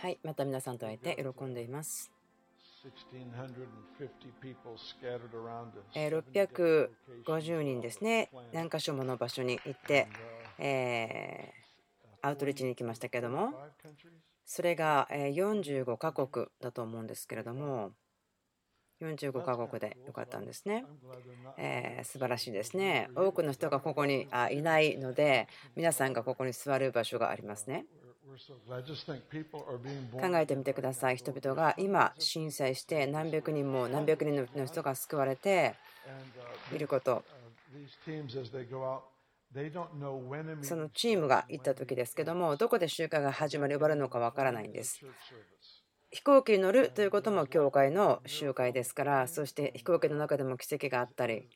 はい、また皆さんと会えて喜んでいます。650人ですね、何か所もの場所に行って、えー、アウトリーチに行きましたけども、それが45カ国だと思うんですけれども、45カ国でよかったんですね。えー、素晴らしいですね。多くの人がここにあいないので、皆さんがここに座る場所がありますね。考えてみてください。人々が今、申請して何百人も何百人の人が救われていること。そのチームが行った時ですけども、どこで集会が始まり終わるのかわからないんです。飛行機に乗るということも教会の集会ですから、そして飛行機の中でも奇跡があったり、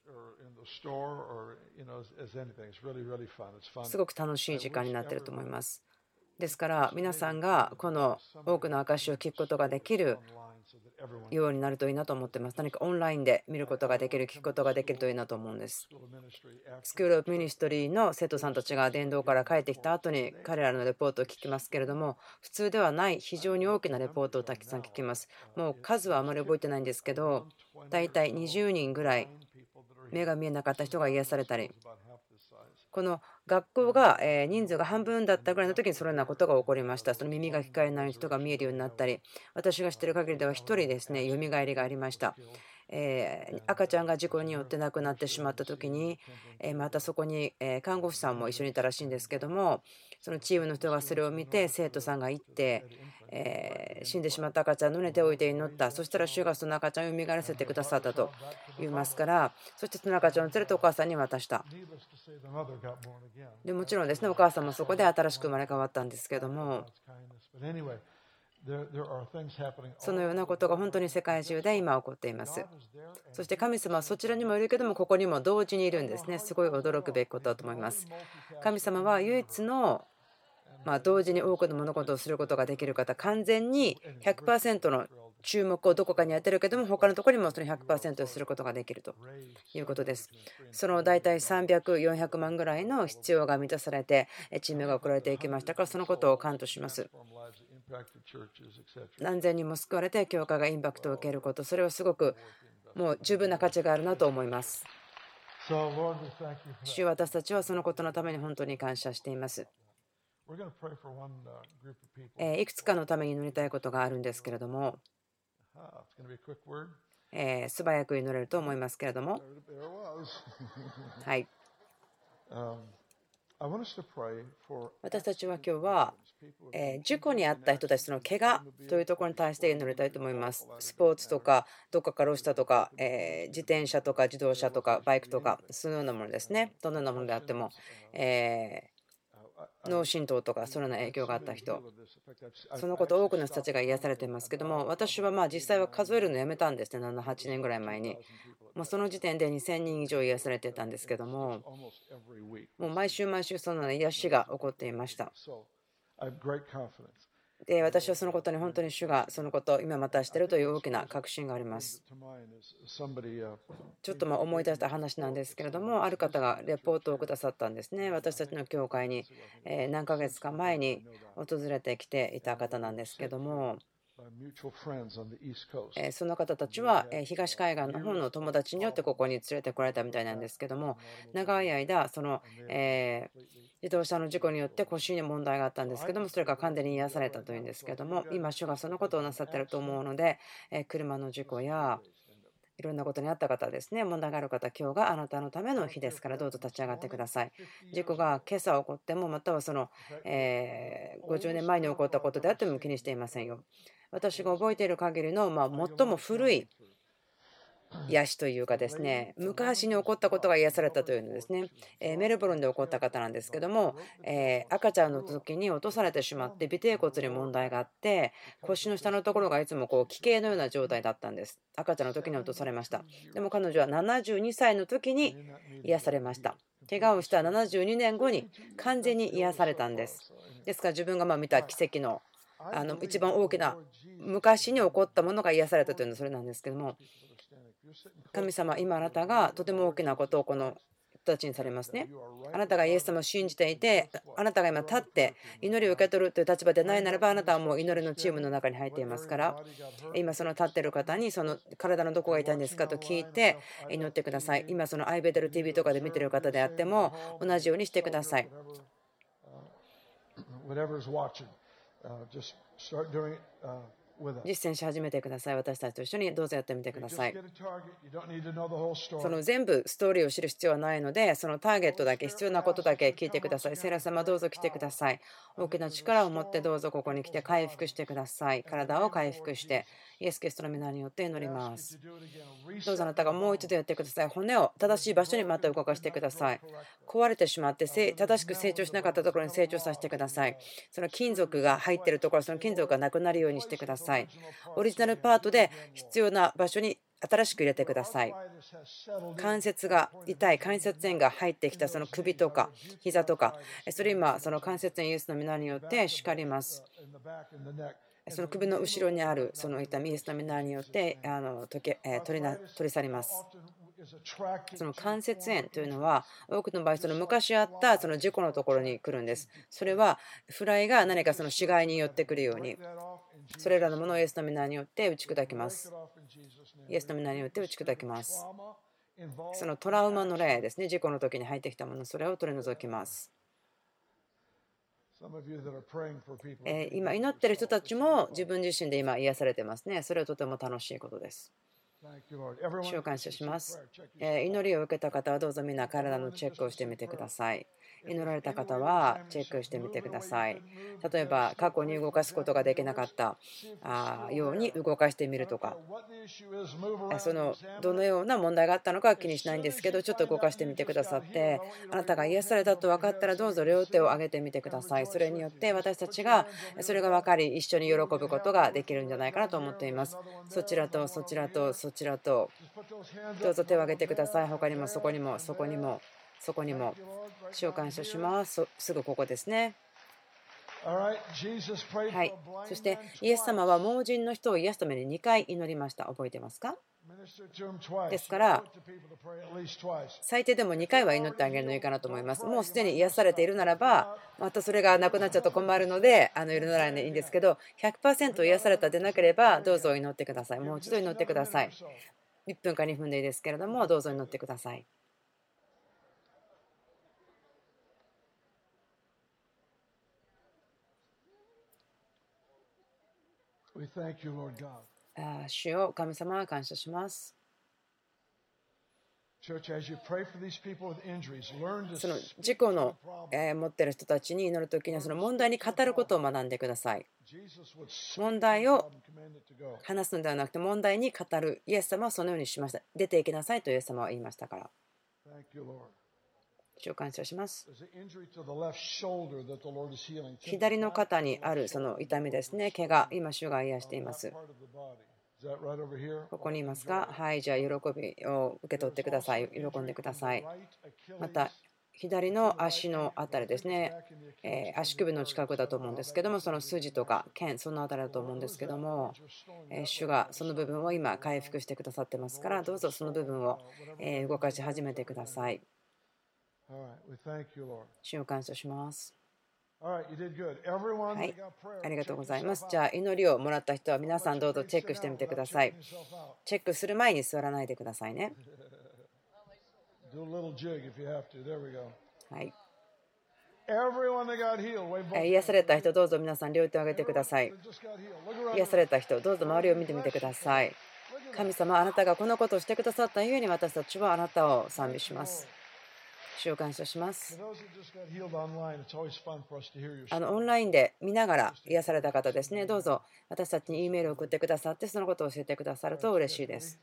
すごく楽しい時間になっていると思います。ですから皆さんがこの多くの証を聞くことができるようになるといいなと思ってます。何かオンラインで見ることができる、聞くことができるといいなと思うんです。 School of Ministry の生徒さんたちが伝道から帰ってきた後に彼らのレポートを聞きますけれども、普通ではない非常に大きなレポートをたくさん聞きます。もう数はあまり覚えてないんですけど、大体20人ぐらい目が見えなかった人が癒されたり、この学校が人数が半分だったぐらいの時にそのようなことが起こりました。その耳が聞こえない人が見えるようになったり、私が知っている限りでは1人ですね、蘇りがありました。え赤ちゃんが事故によって亡くなってしまった時に、えまたそこにえ看護師さんも一緒にいたらしいんですけどもそのチームの人がそれを見て生徒さんが行って、え死んでしまった赤ちゃんの寝ておいて祈った。そしたら主がその赤ちゃんを蘇らせてくださったと言いますからそしてその赤ちゃんを連れてお母さんに渡した。でもちろんですねお母さんもそこで新しく生まれ変わったんですけども。そのようなことが本当に世界中で今起こっています。そして神様はそちらにもいるけどもここにも同時にいるんですね。すごい驚くべきことだと思います。神様は唯一のま同時に多くの物事をすることができる方、完全に100%の注目をどこかに当てるけども、他のところにもその100%することができるということです。その大体300、400万ぐらいの必要が満たされて、チームが送られていきましたから、そのことを感とします。何千人も救われて教会がインパクトを受けることそれはすごくもう十分な価値があるなと思います。主私たちはそのことのために本当に感謝しています。いくつかのために祈りたいことがあるんですけれども。え素早く祈れると思いますけれども。はい私たちは今日は、え事故に遭った人たちの怪我というところに対して祈りたいと思います。スポーツとか、どっかから落ちたとか、え自転車とか自動車とかバイクとか、そのようなものですね。どのようなものであっても、え脳震盪とかその影響があった人。そのこと多くの人たちが癒されていますけども私はまあ実際は数えるのやめたんですね。78年ぐらい前に。もうその時点で2000人以上癒されてたんですけどももう毎週毎週その癒しが起こっていました。で私はそのことに本当に主がそのことを今またしてるという大きな確信があります。ちょっとま思い出した話なんですけれども、ある方がレポートをくださったんですね。私たちの教会に何ヶ月か前に訪れてきていた方なんですけども、その方たちは東海岸の方の友達によってここに連れてこられたみたいなんですけども長い間その自動車の事故によって腰に問題があったんですけどもそれが完全に癒されたというんですけども今主がそのことをなさっていると思うので車の事故やいろんなことにあった方ですね、問題がある方、今日があなたのための日ですから、どうぞ立ち上がってください。事故が今朝起こっても、またはその、え50年前に起こったことであっても気にしていませんよ。私が覚えている限りの、ま最も古い癒しというかですね昔に起こったことが癒されたというのですね。メルボルンで起こった方なんですけども赤ちゃんの時に落とされてしまって尾てい骨に問題があって腰の下のところがいつもこう奇形のような状態だったんです。赤ちゃんの時に落とされました。でも彼女は72歳の時に癒されました。怪我をした72年後に完全に癒されたんです。ですから自分がま見た奇跡のあの一番大きな昔に起こったものが癒されたというのはそれなんですけども神様今あなたがとても大きなことをこの人たちにされますね。あなたがイエス様を信じていて、あなたが今立って祈りを受け取るという立場でないならば、あなたはもう祈りのチームの中に入っていますから、今その立っている方にその体のどこが痛いんですかと聞いて祈ってください。今そのアイベテル TV とかで見ている方であっても同じようにしてください。実践し始めてください。私たちと一緒にどうぞやってみてください。その全部ストーリーを知る必要はないので、そのターゲットだけ、必要なことだけ聞いてください。セラ様、どうぞ来てください。大きな力を持ってどうぞここに来て回復してください。体を回復して、イエス・キリストの皆によって祈ります。どうぞあなたがもう一度やってください。骨を正しい場所にまた動かしてください。壊れてしまって正しく成長しなかったところに成長させてください。その金属が入っているところ、その金属がなくなるようにしてください。オリジナルパートで必要な場所に新しく入れてください。関節が痛い、関節炎が入ってきたその首とか膝とか、それ今、その関節炎イエスの皆によって叱ります。その首の後ろにあるその痛み、イエスの皆によってあの取りな取り去ります。その関節炎というのは多くの場合その昔あったその事故のところに来るんです。それはフライが何かその死骸に寄ってくるようにそれらのものをイエスの皆によって打ち砕きます。イエスの皆によって打ち砕きます。そのトラウマの例ですね、事故の時に入ってきたもの、それを取り除きます。今祈ってる人たちも自分自身で今癒されてますね。それはとても楽しいことです。主を感謝します。祈りを受けた方はどうぞみんな体のチェックをしてみてください。祈られた方はチェックしてみてください。例えば過去に動かすことができなかったように動かしてみるとかそのどのような問題があったのかは気にしないんですけどちょっと動かしてみてくださってあなたが癒されたと分かったらどうぞ両手を上げてみてください。それによって私たちがそれが分かり一緒に喜ぶことができるんじゃないかなと思っています。そちらとそちらとそちらとどうぞ手を挙げてください。他にもそこにもそこにも。そこにも主を感謝します。すぐここですね。はい、そしてイエス様は盲人の人を癒すために2回祈りました。覚えてますか？ですから、最低でも2回は祈ってあげるのいいかなと思います。もうすでに癒されているならば、またそれがなくなっちゃうと困るので、あの祈らないでいいんですけど、100%癒されたでなければ、どうぞ祈ってください。もう一度祈ってください。1分か2分でいいですけれども、どうぞ祈ってください。主を神様は感謝します。その事故の持っている人たちに祈るときにはその問題に語ることを学んでください。問題を話すのではなくて問題に語る。イエス様はそのようにしました。出ていきなさいとイエス様は言いましたから。主を感謝します。左の肩にあるその痛みですね、怪我、今、主が癒しています。ここにいますか？はい、じゃあ、喜びを受け取ってください。喜んでください。また、左の足のあたりですね、え足首の近くだと思うんですけども、その筋とか腱、そのあたりだと思うんですけども、え主がその部分を今、回復してくださってますから、どうぞその部分をえ動かし始めてください。主を感謝します。はい、ありがとうございます。じゃあ、祈りをもらった人は皆さんどうぞチェックしてみてください。チェックする前に座らないでくださいね。はい。癒された人、どうぞ皆さん両手を挙げてください。癒された人、どうぞ周りを見てみてください。神様、あなたがこのことをしてくださったゆえに私たちはあなたを賛美します。主を感謝します。あのオンラインで見ながら癒された方ですね、どうぞ私たちに E メールを送ってくださって、そのことを教えてくださると嬉しいです。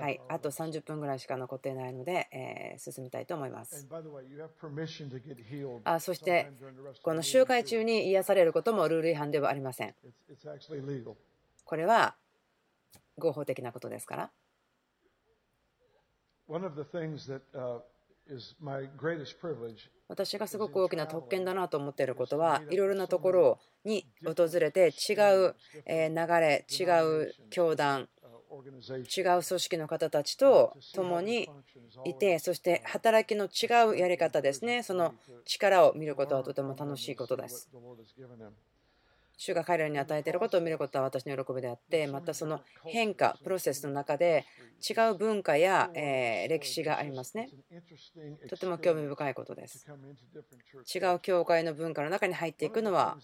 はい、あと30分ぐらいしか残っていないので、えー、進みたいと思います。あそして、この集会中に癒されることもルール違反ではありません。これは合法的なことですから。私がすごく大きな特権だなと思っていることはいろいろなところに訪れて違う流れ違う教団違う組織の方たちと共にいてそして働きの違うやり方ですね。その力を見ることはとても楽しいことです主が彼らに与えていることを見ることは私の喜びであってまたその変化プロセスの中で違う文化や歴史がありますね。とても興味深いことです。違う教会の文化の中に入っていくのは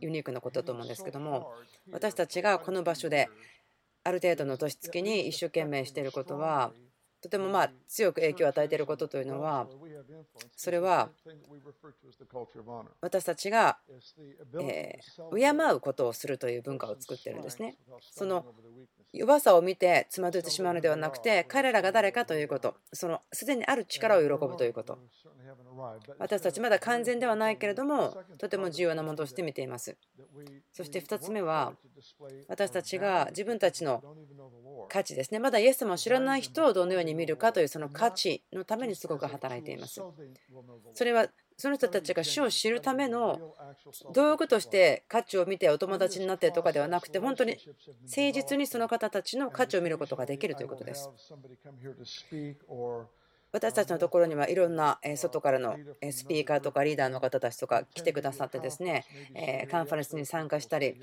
ユニークなことだと思うんですけども私たちがこの場所である程度の年月に一生懸命していることはとてもまあ強く影響を与えていることというのはそれは私たちがえ敬うことをするという文化を作ってるんですね。その弱さを見てつまずいてしまうのではなくて彼らが誰かということ。そのすでにある力を喜ぶということ。私たちまだ完全ではないけれどもとても重要なものとして見ています。そして2つ目は私たちが自分たちの価値ですね。まだイエス様を知らない人をどのように見るかというその価値のためにすごく働いています。それはその人たちが主を知るための道具として価値を見てお友達になってとかではなくて本当に誠実にその方たちの価値を見ることができるということです。私たちのところにはいろんな外からのスピーカーとかリーダーの方たちとか来てくださってですねカンファレンスに参加したり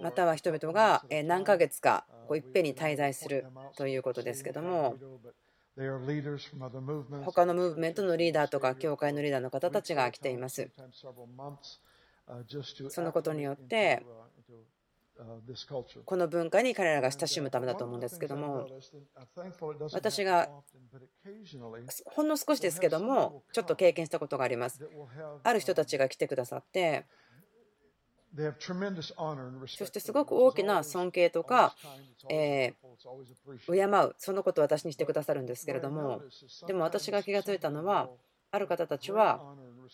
または人々が何ヶ月かいっぺんに滞在するということですけども他のムーブメントのリーダーとか教会のリーダーの方たちが来ています。そのことによってこの文化に彼らが親しむためだと思うんですけども私がほんの少しですけどもちょっと経験したことがあります。ある人たちが来てくださってそしてすごく大きな尊敬とか、えー、敬う、そのことを私にしてくださるんですけれども、でも私が気が付いたのは、ある方たちは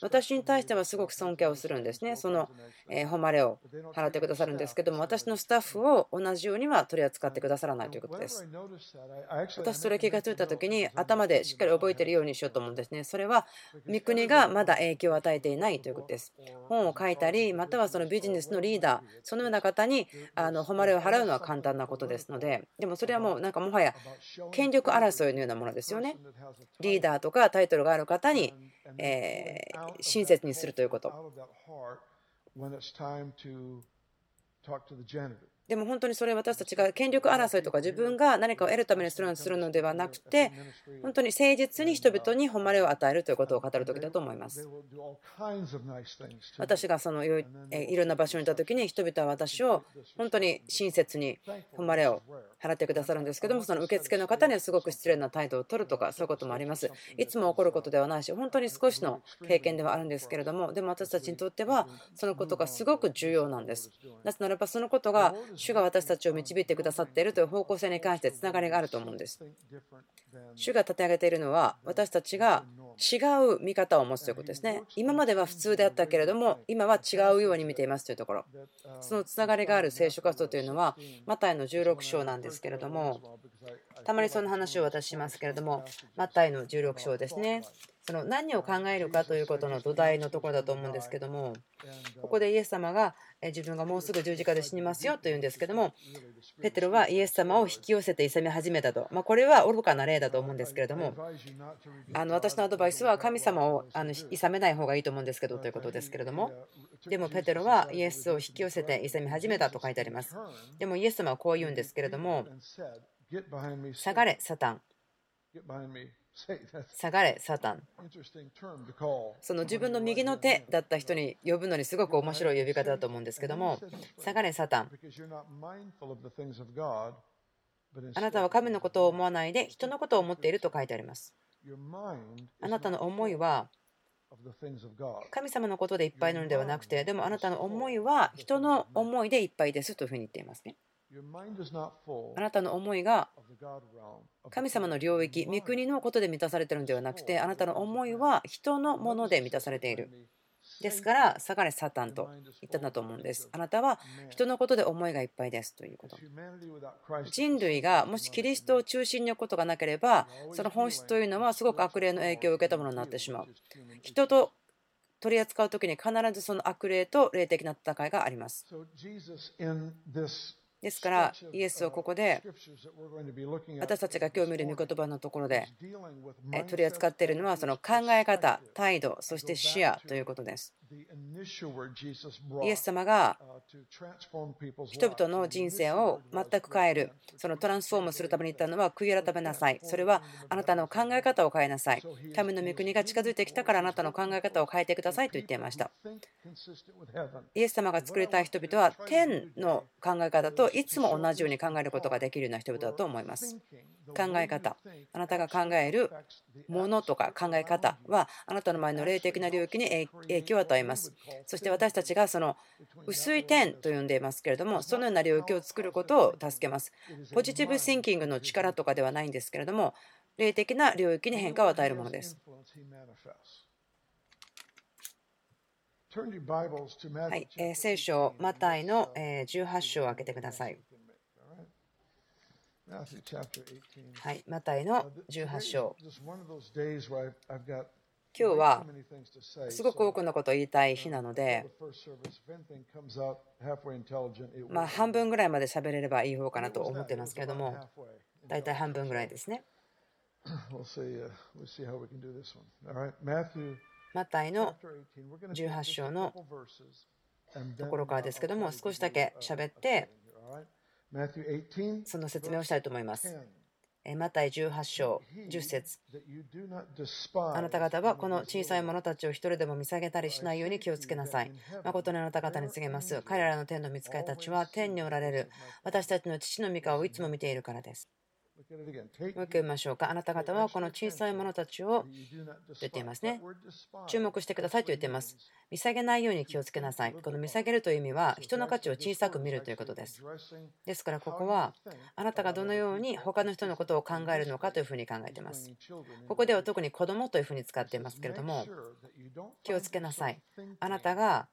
私に対してはすごく尊敬をするんですね。その誉れを払ってくださるんですけども、私のスタッフを同じようには取り扱ってくださらないということです。私、それ気がついた時に頭でしっかり覚えているようにしようと思うんですね。それは、三国がまだ影響を与えていないということです。本を書いたり、またはそのビジネスのリーダー、そのような方にあの誉れを払うのは簡単なことですので、でもそれはもうなんかもはや権力争いのようなものですよね。リーダーとかタイトルがある方にえ親切にするということ。でも本当にそれ私たちが権力争いとか自分が何かを得るためにするのではなくて本当に誠実に人々に誉れを与えるということを語る時だと思います。私がそのいろんな場所にいた時に人々は私を本当に親切に誉れを払ってくださるんですけどもその受付の方にはすごく失礼な態度を取るとかそういうこともあります。いつも起こることではないし本当に少しの経験ではあるんですけれどもでも私たちにとってはそのことがすごく重要なんです。なぜならばそのことが主が私たちを導いてくださっているという方向性に関してつながりがあると思うんです。主が立て上げているのは私たちが違う見方を持つということですね。今までは普通であったけれども今は違うように見ていますというところ。そのつながりがある聖書活動というのはマタイの16章なんですけれどもたまにその話を私しますけれどもマタイの16章ですね。その何を考えるかということの土台のところだと思うんですけどもここでイエス様が自分がもうすぐ十字架で死にますよと言うんですけどもペテロはイエス様を引き寄せて勇み始めたと、まこれは愚かな例だと思うんですけれどもあの私のアドバイスは神様をあの勇めない方がいいと思うんですけどということですけれどもでもペテロはイエスを引き寄せて勇み始めたと書いてありますでもイエス様はこう言うんですけれども下がれサタン下がれ、サタン。その自分の右の手だった人に呼ぶのにすごく面白い呼び方だと思うんですけども、下がれ、サタン。あなたは神のことを思わないで人のことを思っていると書いてあります。あなたの思いは神様のことでいっぱいなのではなくて、でもあなたの思いは人の思いでいっぱいですというふうに言っていますね。あなたの思いが神様の領域、御国のことで満たされているのではなくて、あなたの思いは人のもので満たされている。ですから、下がれサタンと言ったんだと思うんです。あなたは人のことで思いがいっぱいですということ。人類がもしキリストを中心に置くことがなければ、その本質というのはすごく悪霊の影響を受けたものになってしまう。人と取り扱う時に必ずその悪霊と霊的な戦いがあります。ですからイエスはここで私たちが今日見る御言葉のところで取り扱っているのはその考え方、態度、そして視野ということです。イエス様が人々の人生を全く変える、そのトランスフォームするために言ったのは悔い改めなさい。それはあなたの考え方を変えなさい。神の御国が近づいてきたからあなたの考え方を変えてくださいと言っていました。イエス様が作りたい人々は天の考え方といつも同じように考えることができるような人々だと思います。考え方、あなたが考えるものとか考え方はあなたの前の霊的な領域に影響を与えます。そして私たちがその薄い点と呼んでいますけれども、そのような領域を作ることを助けます。ポジティブシンキングの力とかではないんですけれども、霊的な領域に変化を与えるものです。はい、えー、聖書、マタイの18章を開けてください。はい、マタイの18章。今日はすごく多くのことを言いたい日なので、まあ、半分ぐらいまで喋れればいい方かなと思ってますけれども、大体半分ぐらいですね。マタイの18章のところからですけども、少しだけ喋って、その説明をしたいと思います。マタイ18章10節あなた方はこの小さい者たちを一人でも見下げたりしないように気をつけなさい。誠にあなた方に告げます。彼らの天の見つかりたちは天におられる私たちの父の御顔をいつも見ているからです。もう一回見ましょうか。あなた方はこの小さい者たちを言っていますね。注目してくださいと言っています。見下げないように気をつけなさい。この見下げるという意味は人の価値を小さく見るということです。ですからここはあなたがどのように他の人のことを考えるのかというふうに考えています。ここでは特に子供というふうに使っていますけれども気をつけなさい。あなたが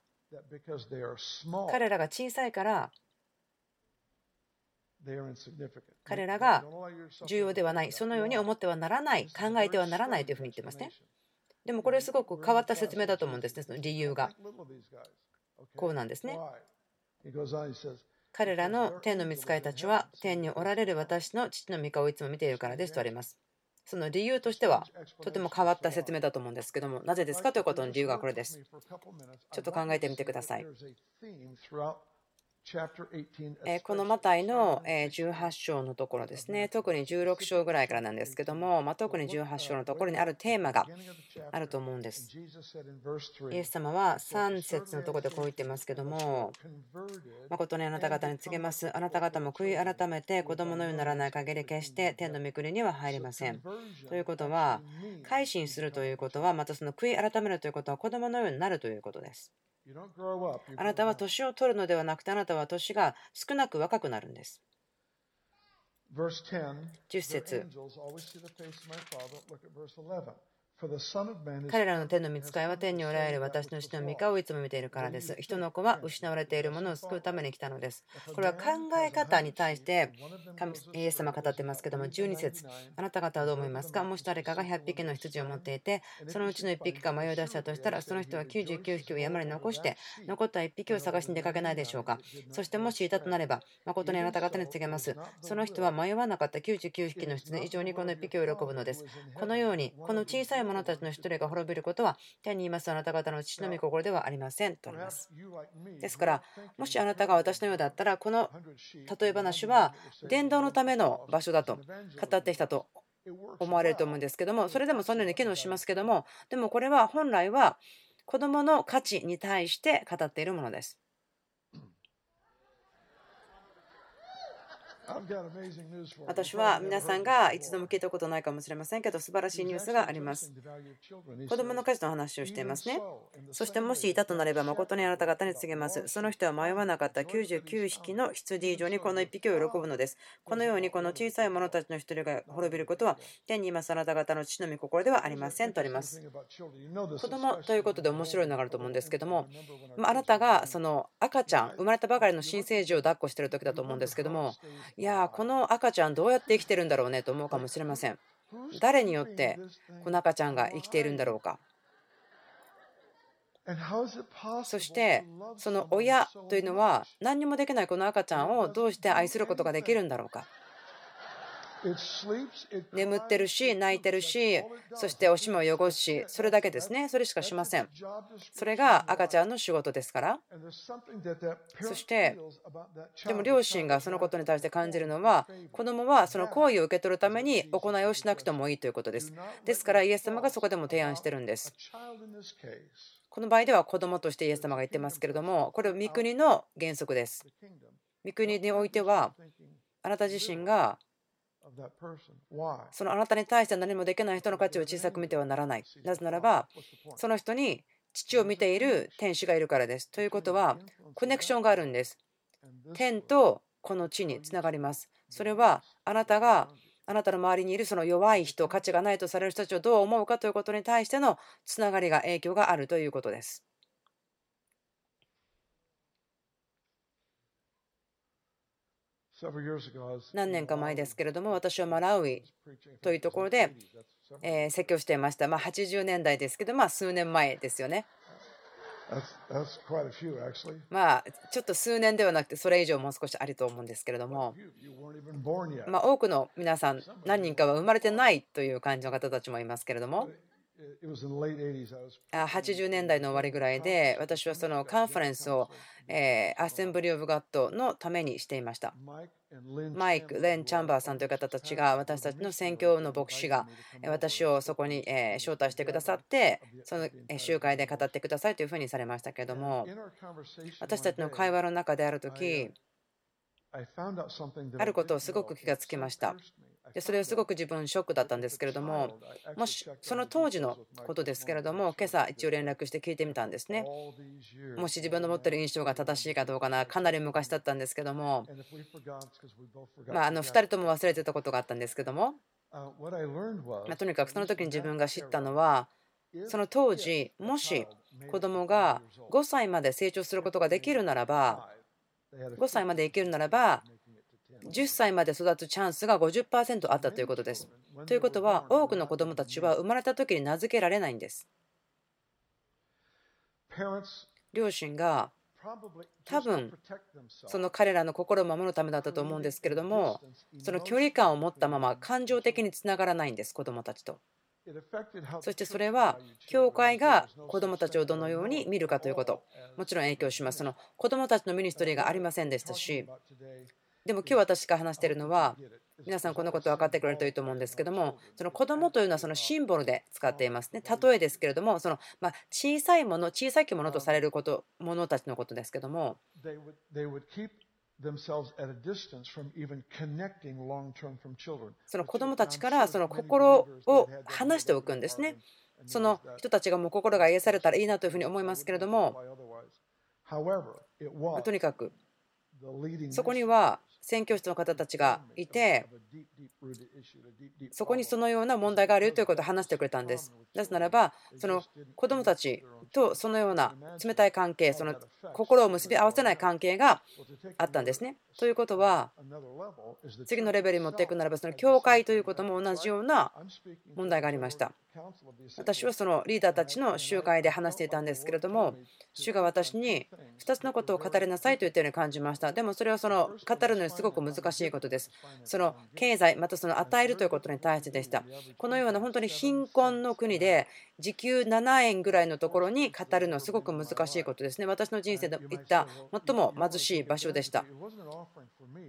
彼らが小さいから彼らが重要ではない、そのように思ってはならない、考えてはならないというふうに言ってますね。でもこれすごく変わった説明だと思うんですね、その理由が。こうなんですね。彼らの天の見つかりたちは天におられる私の父の御顔をいつも見ているからですとあります。その理由としてはとても変わった説明だと思うんですけどもなぜですかということの理由がこれです。ちょっと考えてみてください。このマタイの18章のところですね、特に16章ぐらいからなんですけども、ま特に18章のところにあるテーマがあると思うんです。イエス様は3節のところでこう言ってますけども、誠にあなた方に告げます。あなた方も悔い改めて子供のようにならない限り決して天の御国には入りません。ということは、改心するということは、またその悔い改めるということは子供のようになるということです。あなたは年を取るのではなくて、あなたは年が少なく若くなるんです。10節彼らの天の見つかいは天におられる私の父の御顔をいつも見ているからです。人の子は失われているものを救うために来たのです。これは考え方に対して神イエス様語ってますけども、12節あなた方はどう思いますか？もし誰かが100匹の羊を持っていて、そのうちの1匹が迷い出したとしたら、その人は99匹を山に残して、残った1匹を探しに出かけないでしょうか？そしてもしいたとなれば、誠にあなた方に告げます。その人は迷わなかった99匹の羊以上にこの1匹を喜ぶのです。このように、この小さい者たちの一人が滅びることは、天にいますあなた方の父の御心ではありませんとあります。ですから、もしあなたが私のようだったら、この例え話は伝道のための場所だと語ってきたと思われると思うんですけども、それでもそのように機能しますけども、でもこれは本来は子どもの価値に対して語っているものです。私は皆さんが一度も聞いたことないかもしれませんけど素晴らしいニュースがあります。子供の価値の話をしていますね。そしてもしいたとなれば誠にあなた方に告げます。その人は迷わなかった99匹の羊以上にこの1匹を喜ぶのです。このようにこの小さい者たちの1人が滅びることは天にいますあなた方の父の御心ではありませんとあります。子供ということで面白いのがあると思うんですけども、あなたがその赤ちゃん、生まれたばかりの新生児を抱っこしている時だと思うんですけども、いやこの赤ちゃんどうやって生きてるんだろうねと思うかもしれません。誰によってこの赤ちゃんが生きているんだろうか。そしてその親というのは何にもできないこの赤ちゃんをどうして愛することができるんだろうか。眠ってるし泣いてるしそしておしめを汚すしそれだけですね。それしかしません。それが赤ちゃんの仕事ですから。そしてでも両親がそのことに対して感じるのは子供はその行為を受け取るために行いをしなくてもいいということです。ですからイエス様がそこでも提案してるんです。この場合では子供としてイエス様が言ってますけれどもこれは御国の原則です。御国においてはあなた自身がそのあなたに対して何もできない人の価値を小さく見てはならない。なぜならば、その人に父を見ている天使がいるからです。ということは、コネクションがあるんです。天とこの地につながります。それはあなたがあなたの周りにいるその弱い人、価値がないとされる人たちをどう思うかということに対してのつながりが影響があるということです。何年か前ですけれども、私はマラウイというところで、え説教していました。まあ、80年代ですけど、まあ、数年前ですよね。まあ、ちょっと数年ではなくて、それ以上もう少しあると思うんですけれども、ま多くの皆さん、何人かは生まれてないという感じの方たちもいますけれども、80年代の終わりぐらいで、私はそのカンファレンスをえアッセンブリー・オブ・ガットのためにしていました。マイク、レン・チャンバーさんという方たちが私たちの宣教の牧師が私をそこに招待してくださってその集会で語ってくださいというふうにされましたけれども私たちの会話の中である時あることをすごく気がつきました。でそれはすごく自分ショックだったんですけれどももしその当時のことですけれども今朝一応連絡して聞いてみたんですね。もし自分の持ってる印象が正しいかどうかなかなり昔だったんですけどもまあの2人とも忘れてたことがあったんですけどもまとにかくその時に自分が知ったのはその当時もし子供が5歳まで成長することができるならば5歳まで生きるならば10歳まで育つチャンスが50%あったということです。ということは多くの子どもたちは生まれた時に名付けられないんです。両親が多分その彼らの心を守るためだったと思うんですけれどもその距離感を持ったまま感情的につながらないんです子どもたちと。そしてそれは教会が子どもたちをどのように見るかということもちろん影響しますその子どもたちのミニストリーがありませんでしたしでも今日私が話しているのは皆さんこのこと分かってくれるといいと思うんですけどもその子供というのはそのシンボルで使っていますね。例えですけれどもそのま小さいもの小さきものとされることものたちのことですけども その子供たちからその心を離しておくんですね。その人たちがもう心が癒されたらいいなというふうに思いますけれどもとにかくそこには宣教師の方たちがいてそこにそのような問題があるということを話してくれたんです。なぜならばその子どもたちとそのような冷たい関係その心を結び合わせない関係があったんですね。ということは次のレベルに持っていくならばその教会ということも同じような問題がありました。私はそのリーダーたちの集会で話していたんですけれども主が私に2つのことを語りなさいと言ったように感じました。でもそれはその語るのにすごく難しいことです。その経済またその与えるということに対してでした。このような本当に貧困の国で時給7円ぐらいのところに語るのはすごく難しいことですね。私の人生で行った最も貧しい場所でした。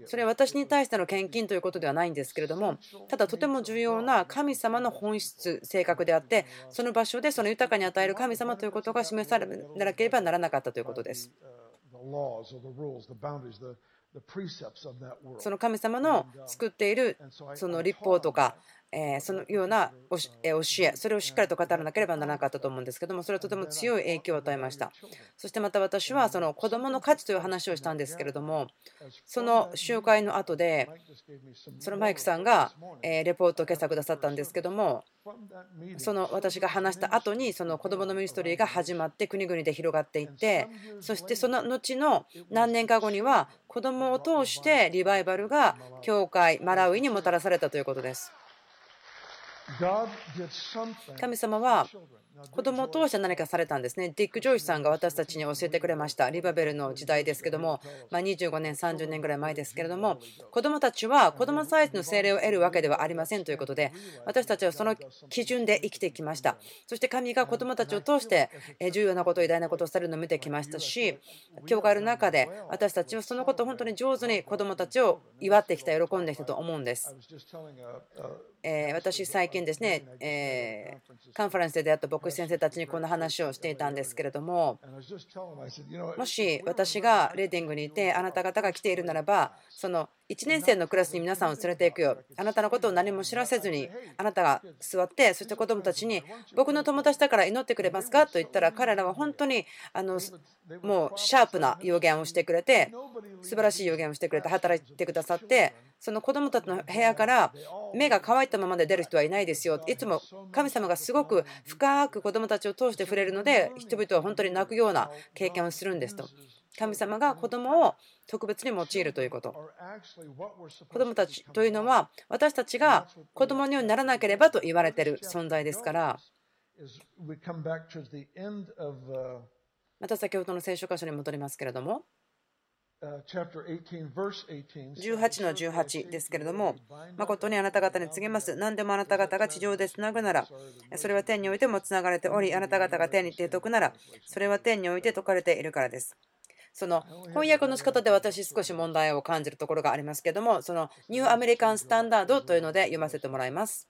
それは私に対しての献金ということではないんですけれども、ただとても重要な神様の本質、性格であって、その場所でその豊かに与える神様ということが示されなければならなかったということです。その神様の作っているその立法とかえそのような教え、それをしっかりと語らなければならなかったと思うんですけども、それはとても強い影響を与えました。そしてまた私はその子どもの価値という話をしたんですけれども、その集会の後で、そのマイクさんがレポートを今朝くださったんですけども、その私が話した後にその子どものミニストリーが始まって国々で広がっていってそしてその後の何年か後には子どもを通してリバイバルが教会マラウイにもたらされたということです。神様は子供を通して何かされたんですね。ディック・ジョイスさんが私たちに教えてくれました。リバベルの時代ですけども、ま25年、30年ぐらい前ですけれども、子供たちは子供サイズの精霊を得るわけではありませんということで、私たちはその基準で生きてきました。そして神が子供たちを通して重要なこと、偉大なことをされるのを見てきましたし、教会の中で私たちはそのことを本当に上手に子供たちを祝ってきた、喜んできたと思うんです。え私、最近ですね、えカンファレンスで出会った牧師先生たちにこの話をしていたんですけれども、もし私がレーディングにいて、あなた方が来ているならば、その1年生のクラスに皆さんを連れていくよ。あなたのことを何も知らせずに、あなたが座って、そして子供たちに、僕の友達だから祈ってくれますかと言ったら、彼らは本当にあのもうシャープな予言をしてくれて、素晴らしい予言をしてくれて、働いてくださって、その子供たちの部屋から目が乾いたままで出る人はいないですよ。いつも神様がすごく深く子供たちを通して触れるので、人々は本当に泣くような経験をするんですと。神様が子供を特別に用いるということ。子供たちというのは私たちが子供にならなければと言われている存在ですから。また先ほどの聖書箇所に戻りますけれども。18の18ですけれども、誠にあなた方に告げます。何でもあなた方が地上でつなぐなら、それは天においてもつながれており、あなた方が天にて解くなら、それは天において解かれているからです。その翻訳の仕方で私少し問題を感じるところがありますけれども、そのニューアメリカンスタンダードというので読ませてもらいます。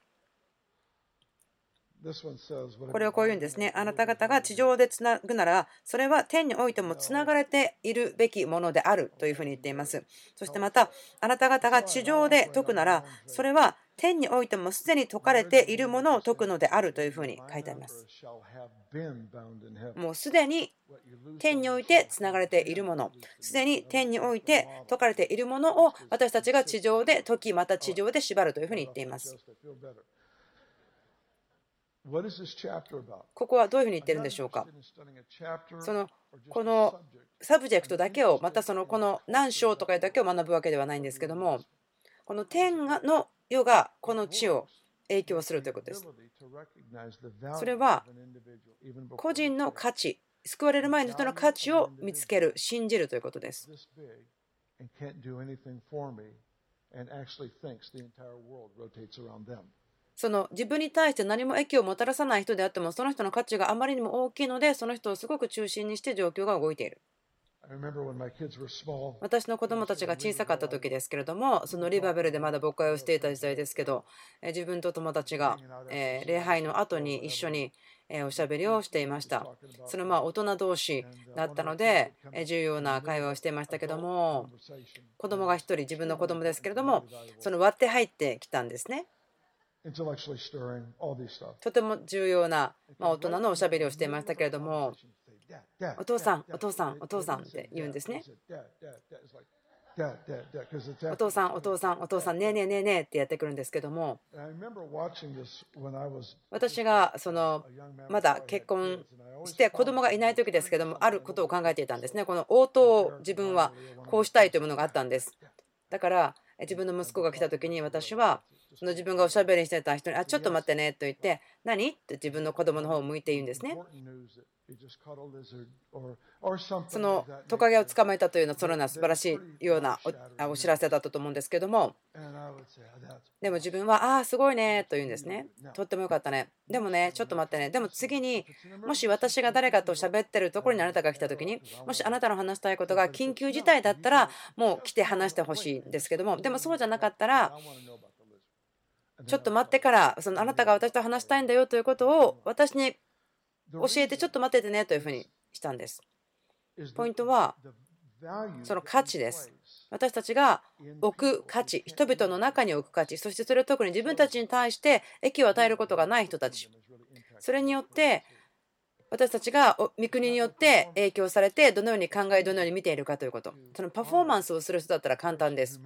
これをこう言うんですね。あなた方が地上でつなぐなら、それは天においてもつながれているべきものであるというふうに言っています。そしてまた、あなた方が地上で解くなら、それは天においてもすでに解かれているものを解くのであるというふうに書いてあります。もうすでに天においてつながれているもの、すでに天において解かれているものを私たちが地上で解き、また地上で縛るというふうに言っています。ここはどういうふうに言ってるんでしょうか？そのこの subject だけをまたそのこの何章とかだけを学ぶわけではないんですけどもこの天の世がこの地を影響するということです。それは個人の価値救われる前の人の価値を見つける信じるということです。その自分に対して何も益をもたらさない人であってもその人の価値があまりにも大きいのでその人をすごく中心にして状況が動いている。私の子供たちが小さかった時ですけれどもそのリバベルでまだ牧会をしていた時代ですけど自分と友達が礼拝の後に一緒におしゃべりをしていました。そのまあ大人同士だったので重要な会話をしていましたけども子供が1人自分の子供ですけれどもその割って入ってきたんですねとても重要な、ま大人のおしゃべりをしていましたけれども、お父さん、お父さん、お父さんって言うんですね。お父さん、お父さん、お父さん、ねえねえねえねえってやってくるんですけども、私がそのまだ結婚して子供がいない時ですけども、あることを考えていたんですね。この応答を自分はこうしたいというものがあったんです。だから自分の息子が来た時に私はその自分がおしゃべりしてた人に、あ、ちょっと待ってねと言って、何って自分の子供の方を向いて言うんですね。そのトカゲを捕まえたというのは、そのような素晴らしいようなお知らせだったと思うんですけども、でも自分は、ああ、すごいねと言うんですね。とってもよかったね。でもね、ちょっと待ってね。でも次に、もし私が誰かと喋ってるところにあなたが来た時に、もしあなたの話したいことが緊急事態だったら、もう来て話してほしいんですけども、でもそうじゃなかったら、ちょっと待ってからそのあなたが私と話したいんだよということを私に教えてちょっと待っててねというふうにしたんです。ポイントはその価値です。私たちが置く価値、人々の中に置く価値、そしてそれを特に自分たちに対して益を与えることがない人たち。それによって私たちが御国によって影響されてどのように考えどのように見ているかということ。そのパフォーマンスをする人だったら簡単です。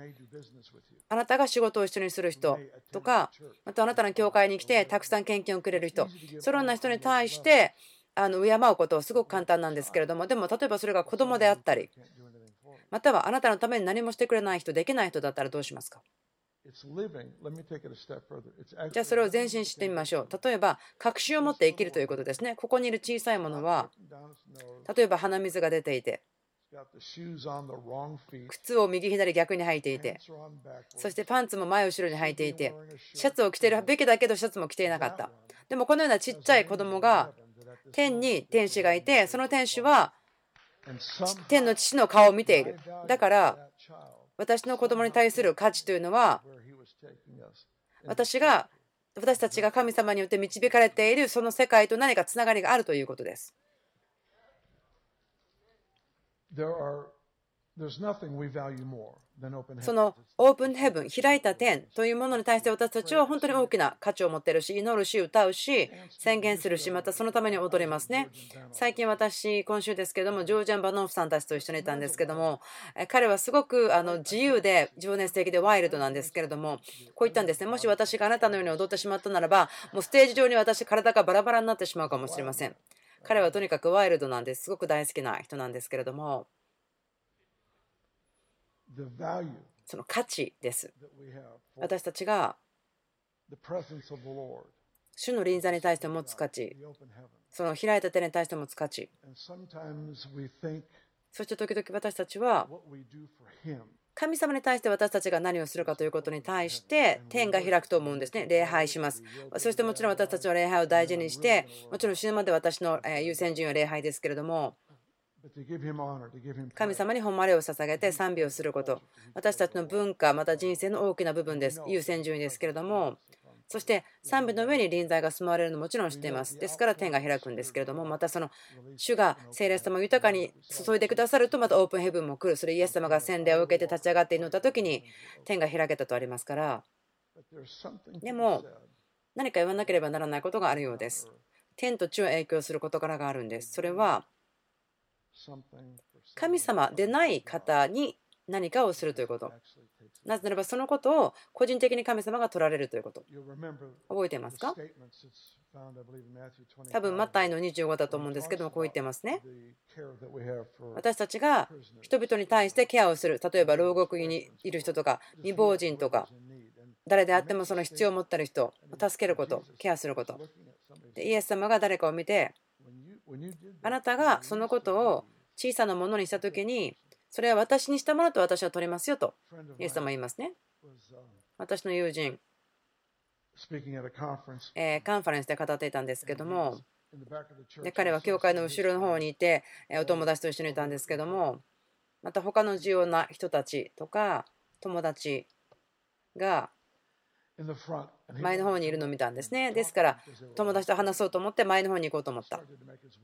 あなたが仕事を一緒にする人とかまたあなたの教会に来てたくさん献金をくれる人。そのような人に対してあの敬うことはすごく簡単なんですけれども。でも例えばそれが子供であったりまたはあなたのために何もしてくれない人できない人だったらどうしますか？じゃあそれを前進してみましょう。例えば、確信を持って生きるということですね。ここにいる小さいものは、例えば鼻水が出ていて、靴を右左逆に履いていて、そしてパンツも前後ろに履いていて、シャツを着てるべきだけどシャツも着ていなかった。でもこのようなちっちゃい子供が天に天使がいて、その天使は天の父の顔を見ている。だから私の子供に対する価値というのは私が私たちが神様によって導かれているその世界と何かつながりがあるということです。そのオープンヘブン、開いた天というものに対して私たちは本当に大きな価値を持っているし、祈るし、歌うし、宣言するし、またそのために踊りますね。最近私、今週ですけども、ジョージャン・バノーフさんたちと一緒にいたんですけども、彼はすごくあの自由で情熱的でワイルドなんですけれども、こう言ったんですね。もし私があなたのように踊ってしまったならば、もうステージ上に私、体がバラバラになってしまうかもしれません。彼はとにかくワイルドなんです。すごく大好きな人なんですけれども。その価値です。私たちが主の臨在に対して持つ価値、その開いた手に対して持つ価値。そして時々私たちは神様に対して私たちが何をするかということに対して天が開くと思うんですね。礼拝します。そしてもちろん私たちは礼拝を大事にして、もちろん死ぬまで私の優先順位は礼拝ですけれども、神様に誉れを捧げて賛美をすること、私たちの文化、また人生の大きな部分です。優先順位ですけれども、そして賛美の上に臨在が住まわれるのももちろん知っています。ですから天が開くんですけれども、またその主が聖霊様を豊かに注いでくださると、またオープンヘブンも来る。それイエス様が洗礼を受けて立ち上がって祈った時に天が開けたとありますから。でも、何か言わなければならないことがあるようです。天と地を影響する事柄があるんです。それは神様でない方に何かをするということ。なぜならばそのことを個人的に神様が取られるということ。覚えていますか？多分マタイの25だと思うんですけどもこう言ってますね。私たちが人々に対してケアをする。例えば牢獄にいる人とか未亡人とか誰であってもその必要を持っている人を助けること、ケアすること。でイエス様が誰かを見てあなたがそのことを小さなものにしたときに、それは私にしたものと私は取りますよと、イエス様は言いますね。私の友人、えカンファレンスで語っていたんですけども、で彼は教会の後ろの方にいて、お友達と一緒にいたんですけども、また他の重要な人たちとか友達が前の方にいるのを見たんですね。ですから、友達と話そうと思って前の方に行こうと思った。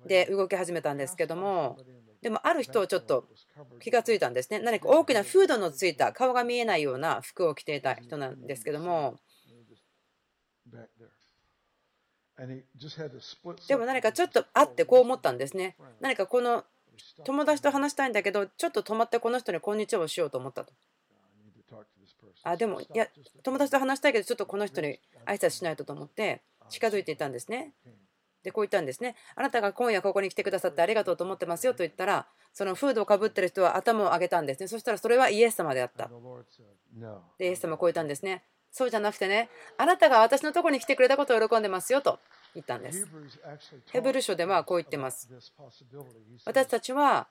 で、動き始めたんですけども、でもある人をちょっと気がついたんですね。何か大きなフードのついた顔が見えないような服を着ていた人なんですけども、でも何かちょっとあってこう思ったんですね。何かこの友達と話したいんだけど、ちょっと止まってこの人にこんにちはをしようと思ったと。あでもいや友達と話したいけどちょっとこの人に挨拶しないとと思って近づいていたんですね。でこう言ったんですね。あなたが今夜ここに来てくださってありがとうと思ってますよと言ったらそのフードをかぶってる人は頭を上げたんですね。そしたらそれはイエス様であった。でイエス様はこう言ったんですね。そうじゃなくてねあなたが私のところに来てくれたことを喜んでますよと言ったんです。ヘブル書ではこう言ってます。私たちは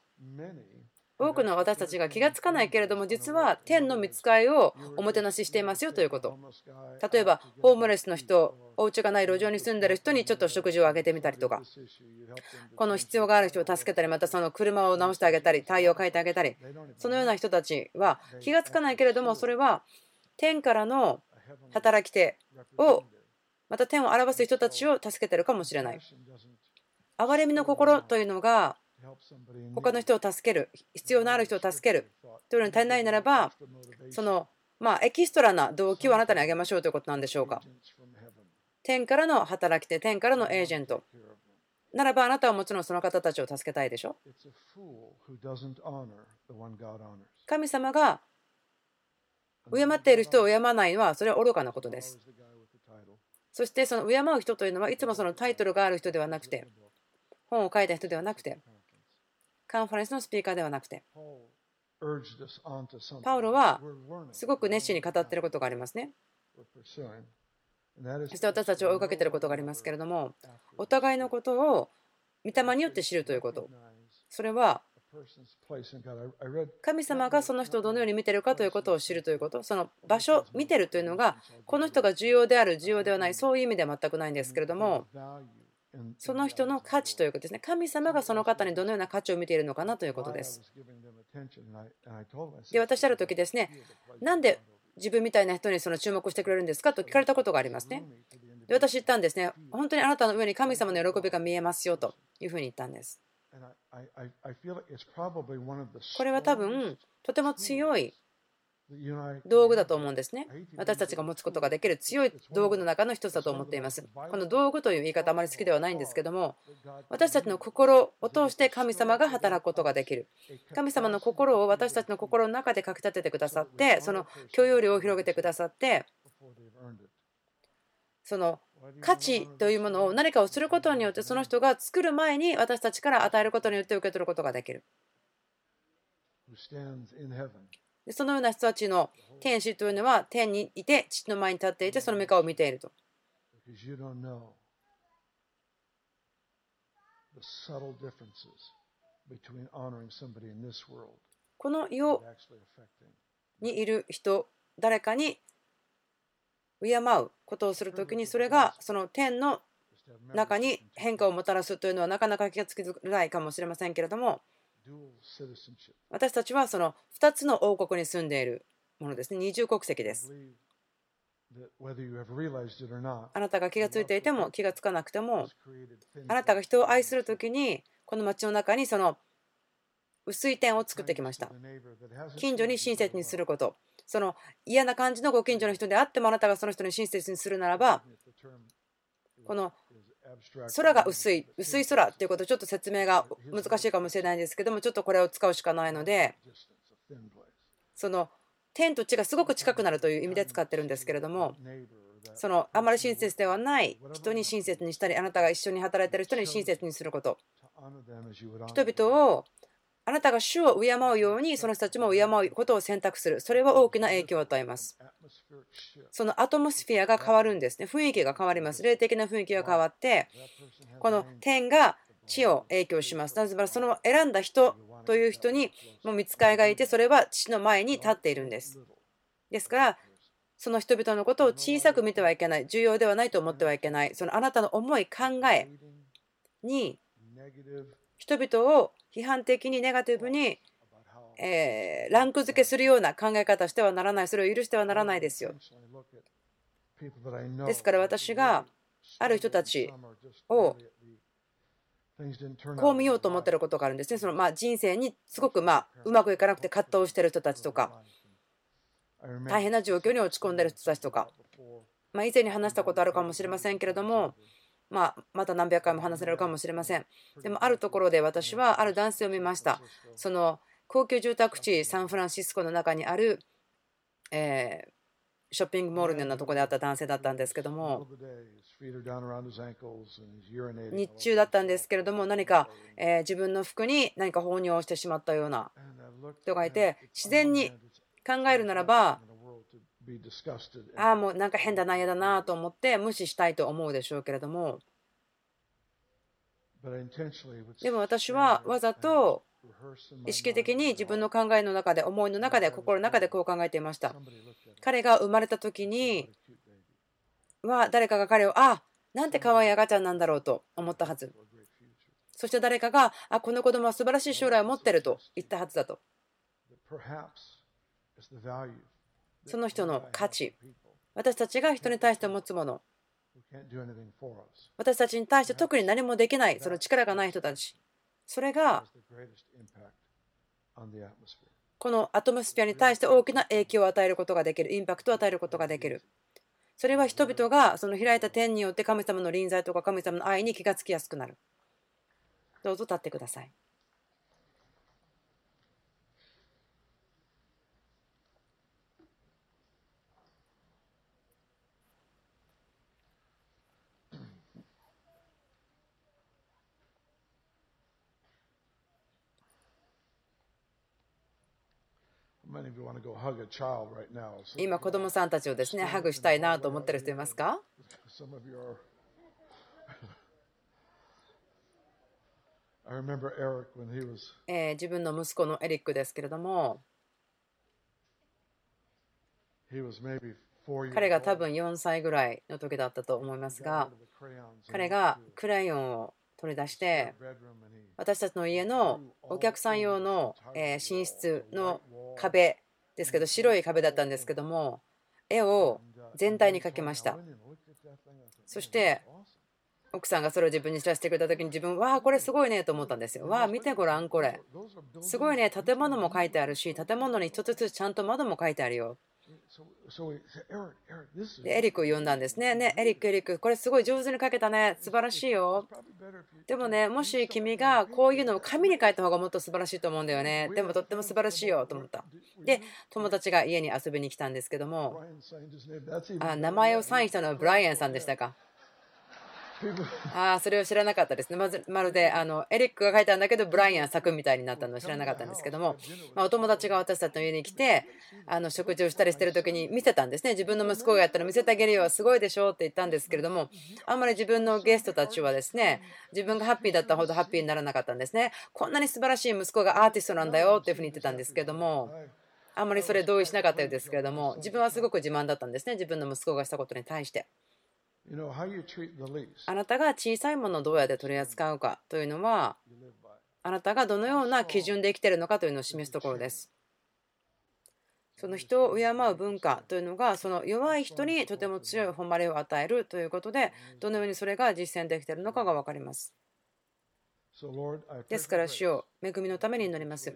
多くの私たちが気がつかないけれども実は天の見つかいをおもてなししていますよということ。例えばホームレスの人お家がない路上に住んでる人にちょっと食事をあげてみたりとか。この必要がある人を助けたりまたその車を直してあげたり太陽を変えてあげたり。そのような人たちは気がつかないけれどもそれは天からの働き手をまた天を表す人たちを助けてるかもしれない。憐れみの心というのが他の人を助ける。必要のある人を助ける。というのに足りないならばそのまあエキストラな動機をあなたにあげましょうということなんでしょうか。天からの働き手天からのエージェント。ならばあなたはもちろんその方たちを助けたいでしょ神様が敬っている人を敬わないのはそれは愚かなことです。そしてその敬う人というのはいつもそのタイトルがある人ではなくて本を書いた人ではなくてカンファレンスのスピーカーではなくて、パウロはすごく熱心に語っていることがありますね。そして私たちを追いかけていることがありますけれども、お互いのことを御霊によって知るということ。それは神様がその人をどのように見てるかということを知るということ、その場所、見てるというのが、この人が重要である、重要ではない、そういう意味では全くないんですけれども、その人の価値ということですね。神様がその方にどのような価値を見ているのかなということです。で、私ある時ですね、なんで自分みたいな人にその注目してくれるんですかと聞かれたことがありますね。で、私言ったんですね、本当にあなたの上に神様の喜びが見えますよというふうに言ったんです。これは多分、とても強い道具だと思うんですね。私たちが持つことができる強い道具の中の一つだと思っています。この道具という言い方あまり好きではないんですけども、私たちの心を通して神様が働くことができる。神様の心を私たちの心の中でかきたててくださって、その許容量を広げてくださって、その価値というものを何かをすることによってその人が作る前に私たちから与えることによって受け取ることができる。そのような人たちの天使というのは天にいて父の前に立っていてその御顔を見ていると。この世にいる人誰かに敬うことをするときにそれがその天の中に変化をもたらすというのはなかなか気がつきづらいかもしれませんけれども私たちはその2つの王国に住んでいるものですね。二重国籍です。あなたが気がついていても気がつかなくてもあなたが人を愛する時にこの町の中にその薄い点を作ってきました近所に親切にすることその嫌な感じのご近所の人であってもあなたがその人に親切にするならばこの空が薄い薄い空っていうことちょっと説明が難しいかもしれないんですけどもちょっとこれを使うしかないのでその天と地がすごく近くなるという意味で使ってるんですけれどもそのあまり親切ではない人に親切にしたりあなたが一緒に働いてる人に親切にすること。人々をあなたが主を敬うようにその人たちも敬うことを選択する。それは大きな影響を与えます。そのアトモスフィアが変わるんですね。雰囲気が変わります。霊的な雰囲気が変わってこの天が地を影響します。なぜならその選んだ人という人にも見つかいがいてそれは父の前に立っているんです。ですからその人々のことを小さく見てはいけない。重要ではないと思ってはいけない。そのあなたの思い考えに人々を批判的にネガティブに、えランク付けするような考え方してはならない。それを許してはならないですよ。ですから私がある人たちをこう見ようと思ってることがあるんですね。そのま人生にすごくまあうまくいかなくて葛藤している人たちとか大変な状況に落ち込んでる人たちとか。ま以前に話したことあるかもしれませんけれどもまあ、また何百回も話されるかもしれません。でもあるところで私はある男性を見ました。その高級住宅地サンフランシスコの中にある、えー、ショッピングモールのようなところであった男性だったんですけども日中だったんですけれども何か、え自分の服に何か放尿をしてしまったような人がいて自然に考えるならばああもうなんか変だな嫌だなと思って無視したいと思うでしょうけれども。でも私はわざと意識的に自分の考えの中で思いの中で心の中でこう考えていました。彼が生まれた時には誰かが彼をあなんて可愛い赤ちゃんなんだろうと思ったはず。そして誰かがあこの子供は素晴らしい将来を持ってると言ったはずだとその人の価値。私たちが人に対して持つもの。私たちに対して特に何もできないその力がない人たち。それがこのアトモスフィアに対して大きな影響を与えることができる。インパクトを与えることができる。それは人々がその開いた天によって神様の臨在とか神様の愛に気がつきやすくなる。どうぞ立ってください今、子供さんたちをですね、ハグしたいなと思ってる人いますか？えー、自分の息子のエリックですけれども、彼が多分4歳ぐらいの時だったと思いますが、彼がクライオンを取り出して、私たちの家のお客さん用の寝室の壁ですけど、白い壁だったんですけども、絵を全体に描きました。そして奥さんがそれを自分に知らせてくれた時に自分わあこれすごいねと思ったんですよ。わあ見てごらんこれ。すごいね建物も書いてあるし建物に一つずつちゃんと窓も書いてあるよ。でエリックを呼んだんですね。ね、エリック、エリック、これすごい上手に書けたね。素晴らしいよ。でもね、もし君がこういうのを紙に書いた方がもっと素晴らしいと思うんだよね。でもとっても素晴らしいよと思った。で、友達が家に遊びに来たんですけども、あ名前をサインしたのはブライアンさんでしたか？ああ、それを知らなかったですね。まずまるであのエリックが書いたんだけど、ブライアン作みたいになったのを知らなかったんですけども、まお友達が私たちの家に来て、あの食事をしたりしてる時に見せたんですね。自分の息子がやったら見せてあげるよ、すごいでしょうって言ったんですけれども、あんまり自分のゲストたちはですね、自分がハッピーだったほどハッピーにならなかったんですね。こんなに素晴らしい息子がアーティストなんだよっていうふうに言ってたんですけども、あんまりそれ同意しなかったようですけれども、自分はすごく自慢だったんですね、自分の息子がしたことに対して。あなたが小さいものをどうやって取り扱うかというのはあなたがどのような基準で生きているのかというのを示すところです。その人を敬う文化というのがその弱い人にとても強い誉れを与えるということでどのようにそれが実践できているのかが分かります。ですから主よ恵みのために祈ります。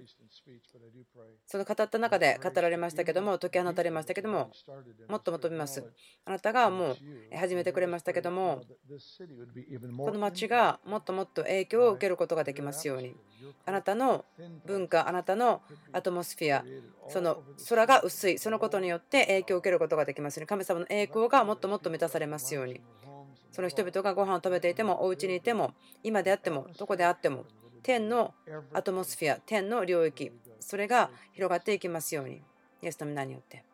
その語った中で語られましたけども、解き放たれましたけども、もっと求めます。あなたがもう始めてくれましたけども、この町がもっともっと影響を受けることができますように。あなたの文化、あなたのアトモスフィア、その空が薄い、そのことによって影響を受けることができますように、神様の栄光がもっともっと満たされますように。その人々がご飯を食べていても、お家にいても、今であっても、どこであっても、天のアトモスフィア、天の領域、それが広がっていきますように。イエスの皆によって。